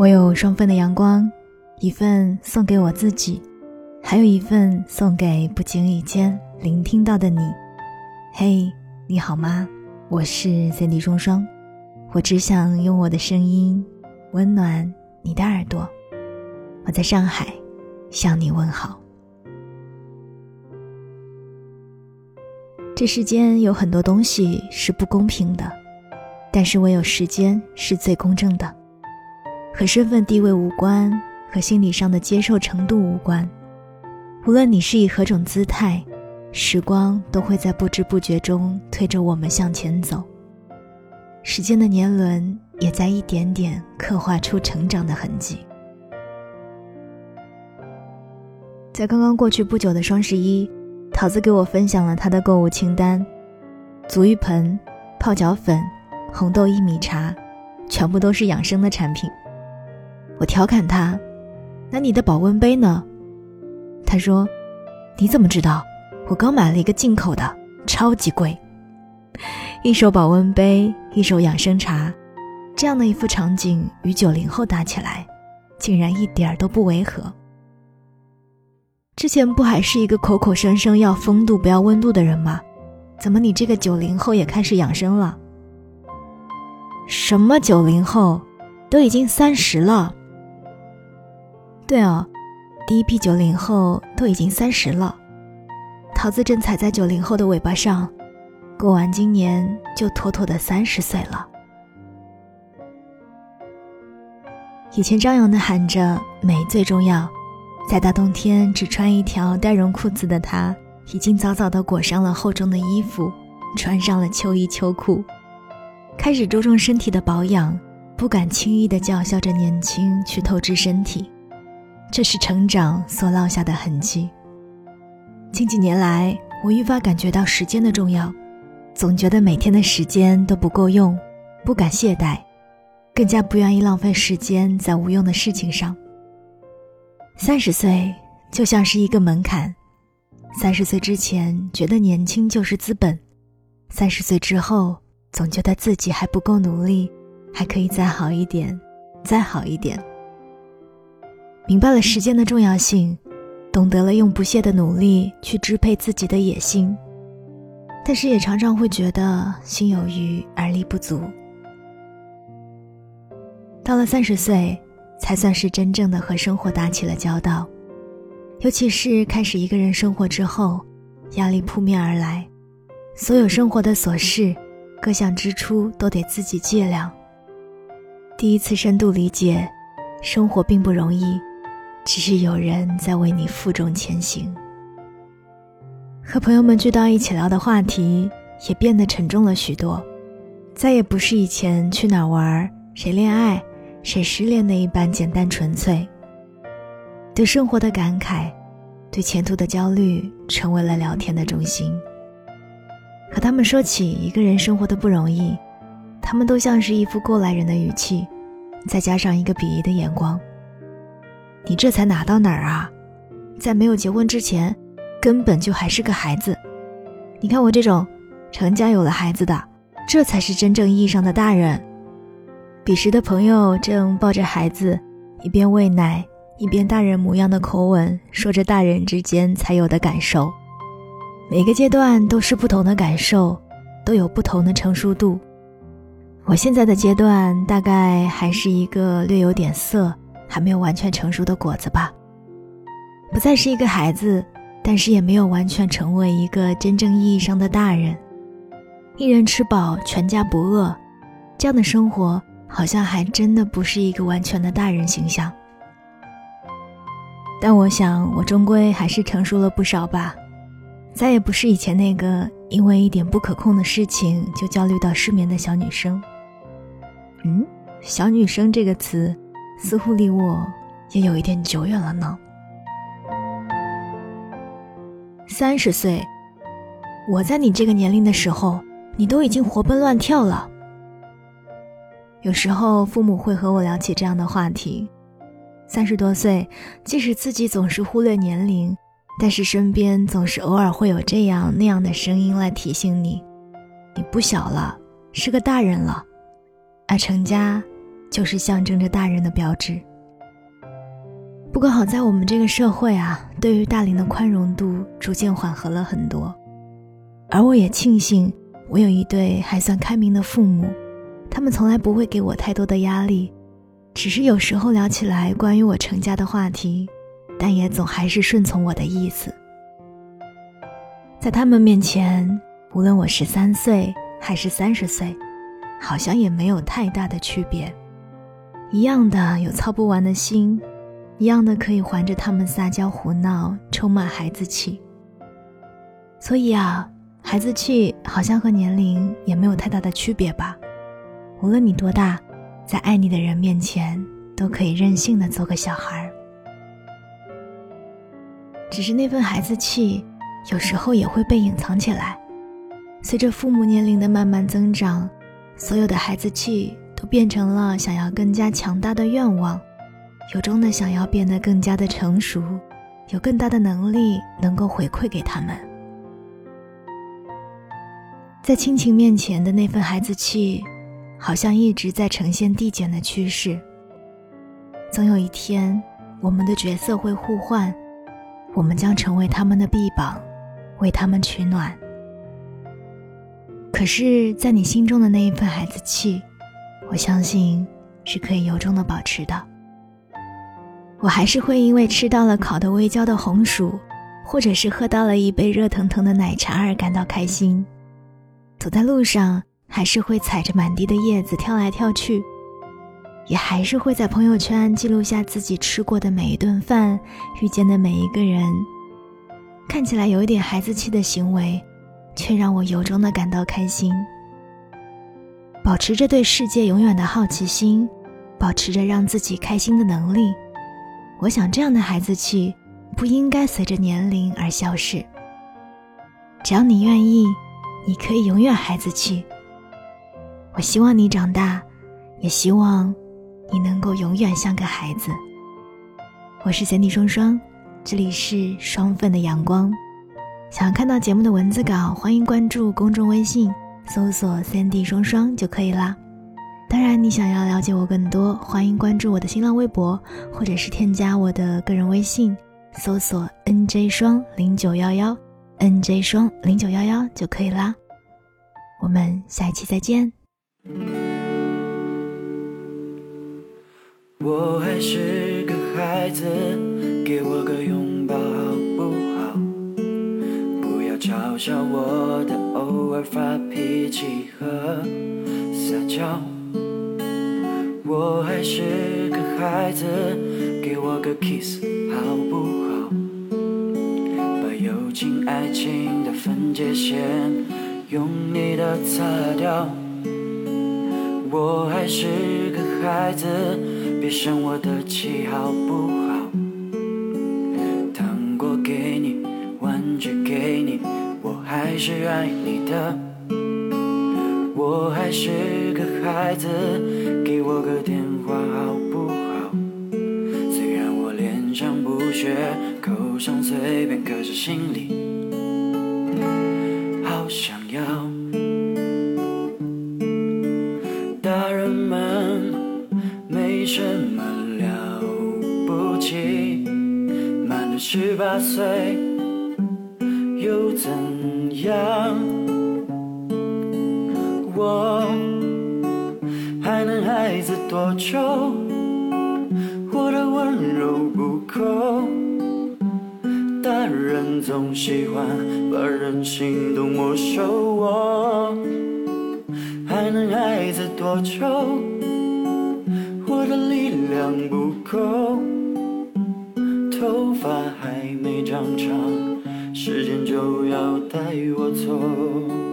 我有双份的阳光，一份送给我自己，还有一份送给不经意间聆听到的你。嘿，你好吗？我是 Cindy 双双，我只想用我的声音温暖你的耳朵。我在上海向你问好。这世间有很多东西是不公平的，但是唯有时间是最公正的。和身份地位无关，和心理上的接受程度无关。无论你是以何种姿态，时光都会在不知不觉中推着我们向前走。时间的年轮也在一点点刻画出成长的痕迹。在刚刚过去不久的双十一，桃子给我分享了她的购物清单：足浴盆、泡脚粉、红豆薏米茶，全部都是养生的产品。我调侃他：“那你的保温杯呢？”他说：“你怎么知道？我刚买了一个进口的，超级贵。一手保温杯，一手养生茶，这样的一副场景与九零后搭起来，竟然一点儿都不违和。之前不还是一个口口声声要风度不要温度的人吗？怎么你这个九零后也开始养生了？什么九零后，都已经三十了。”对哦，第一批九零后都已经三十了，桃子正踩在九零后的尾巴上，过完今年就妥妥的三十岁了。以前张扬的喊着“美最重要”，在大冬天只穿一条带绒裤子的他，已经早早的裹上了厚重的衣服，穿上了秋衣秋裤，开始注重身体的保养，不敢轻易的叫嚣着年轻去透支身体。这是成长所落下的痕迹。近几年来，我愈发感觉到时间的重要，总觉得每天的时间都不够用，不敢懈怠，更加不愿意浪费时间在无用的事情上。三十岁就像是一个门槛，三十岁之前觉得年轻就是资本，三十岁之后总觉得自己还不够努力，还可以再好一点，再好一点。明白了时间的重要性，懂得了用不懈的努力去支配自己的野心，但是也常常会觉得心有余而力不足。到了三十岁，才算是真正的和生活打起了交道，尤其是开始一个人生活之后，压力扑面而来，所有生活的琐事，各项支出都得自己计量。第一次深度理解，生活并不容易。只是有人在为你负重前行。和朋友们聚到一起聊的话题也变得沉重了许多，再也不是以前去哪玩、谁恋爱、谁失恋那一般简单纯粹。对生活的感慨，对前途的焦虑，成为了聊天的中心。和他们说起一个人生活的不容易，他们都像是一副过来人的语气，再加上一个鄙夷的眼光。你这才哪到哪儿啊，在没有结婚之前，根本就还是个孩子。你看我这种成家有了孩子的，这才是真正意义上的大人。彼时的朋友正抱着孩子，一边喂奶，一边大人模样的口吻说着大人之间才有的感受。每个阶段都是不同的感受，都有不同的成熟度。我现在的阶段大概还是一个略有点涩。还没有完全成熟的果子吧，不再是一个孩子，但是也没有完全成为一个真正意义上的大人。一人吃饱，全家不饿，这样的生活好像还真的不是一个完全的大人形象。但我想，我终归还是成熟了不少吧，再也不是以前那个因为一点不可控的事情就焦虑到失眠的小女生。嗯，小女生这个词。似乎离我也有一点久远了呢。三十岁，我在你这个年龄的时候，你都已经活蹦乱跳了。有时候父母会和我聊起这样的话题：三十多岁，即使自己总是忽略年龄，但是身边总是偶尔会有这样那样的声音来提醒你，你不小了，是个大人了，而成家。就是象征着大人的标志。不过好在我们这个社会啊，对于大龄的宽容度逐渐缓和了很多，而我也庆幸我有一对还算开明的父母，他们从来不会给我太多的压力，只是有时候聊起来关于我成家的话题，但也总还是顺从我的意思。在他们面前，无论我十三岁还是三十岁，好像也没有太大的区别，一样的有操不完的心。一样的可以环着他们撒娇胡闹，充满孩子气。所以啊，孩子气好像和年龄也没有太大的区别吧。无论你多大，在爱你的人面前，都可以任性的做个小孩儿。只是那份孩子气，有时候也会被隐藏起来。随着父母年龄的慢慢增长，所有的孩子气都变成了想要更加强大的愿望。由衷的想要变得更加的成熟，有更大的能力能够回馈给他们。在亲情面前的那份孩子气，好像一直在呈现递减的趋势。总有一天，我们的角色会互换，我们将成为他们的臂膀，为他们取暖。可是，在你心中的那一份孩子气，我相信是可以由衷的保持的。我还是会因为吃到了烤的微焦的红薯，或者是喝到了一杯热腾腾的奶茶而感到开心。走在路上，还是会踩着满地的叶子跳来跳去，也还是会在朋友圈记录下自己吃过的每一顿饭，遇见的每一个人。看起来有一点孩子气的行为，却让我由衷的感到开心。保持着对世界永远的好奇心，保持着让自己开心的能力。我想，这样的孩子气不应该随着年龄而消逝。只要你愿意，你可以永远孩子气。我希望你长大，也希望你能够永远像个孩子。我是三 D 双双，这里是双份的阳光。想要看到节目的文字稿，欢迎关注公众微信，搜索三 D 双双就可以啦。当然，你想要了解我更多，欢迎关注我的新浪微博，或者是添加我的个人微信，搜索 N J 双零九幺幺，N J 双零九幺幺就可以啦。我们下一期再见。我还是个孩子，给我个拥抱好不好？不要嘲笑我的偶尔发脾气和撒娇。我还是个孩子，给我个 kiss 好不好？把友情爱情的分界线用你的擦掉。我还是个孩子，别生我的气好不好？还是爱你的。我还是个孩子。给我个电话好不好？虽然我脸上不屑，口上随便，可是心里好想要。大人们没什么了不起，满了十八岁又怎样？我。还能孩子多久？我的温柔不够，大人总喜欢把人心都没收。我还能孩子多久？我的力量不够，头发还没长长，时间就要带我走。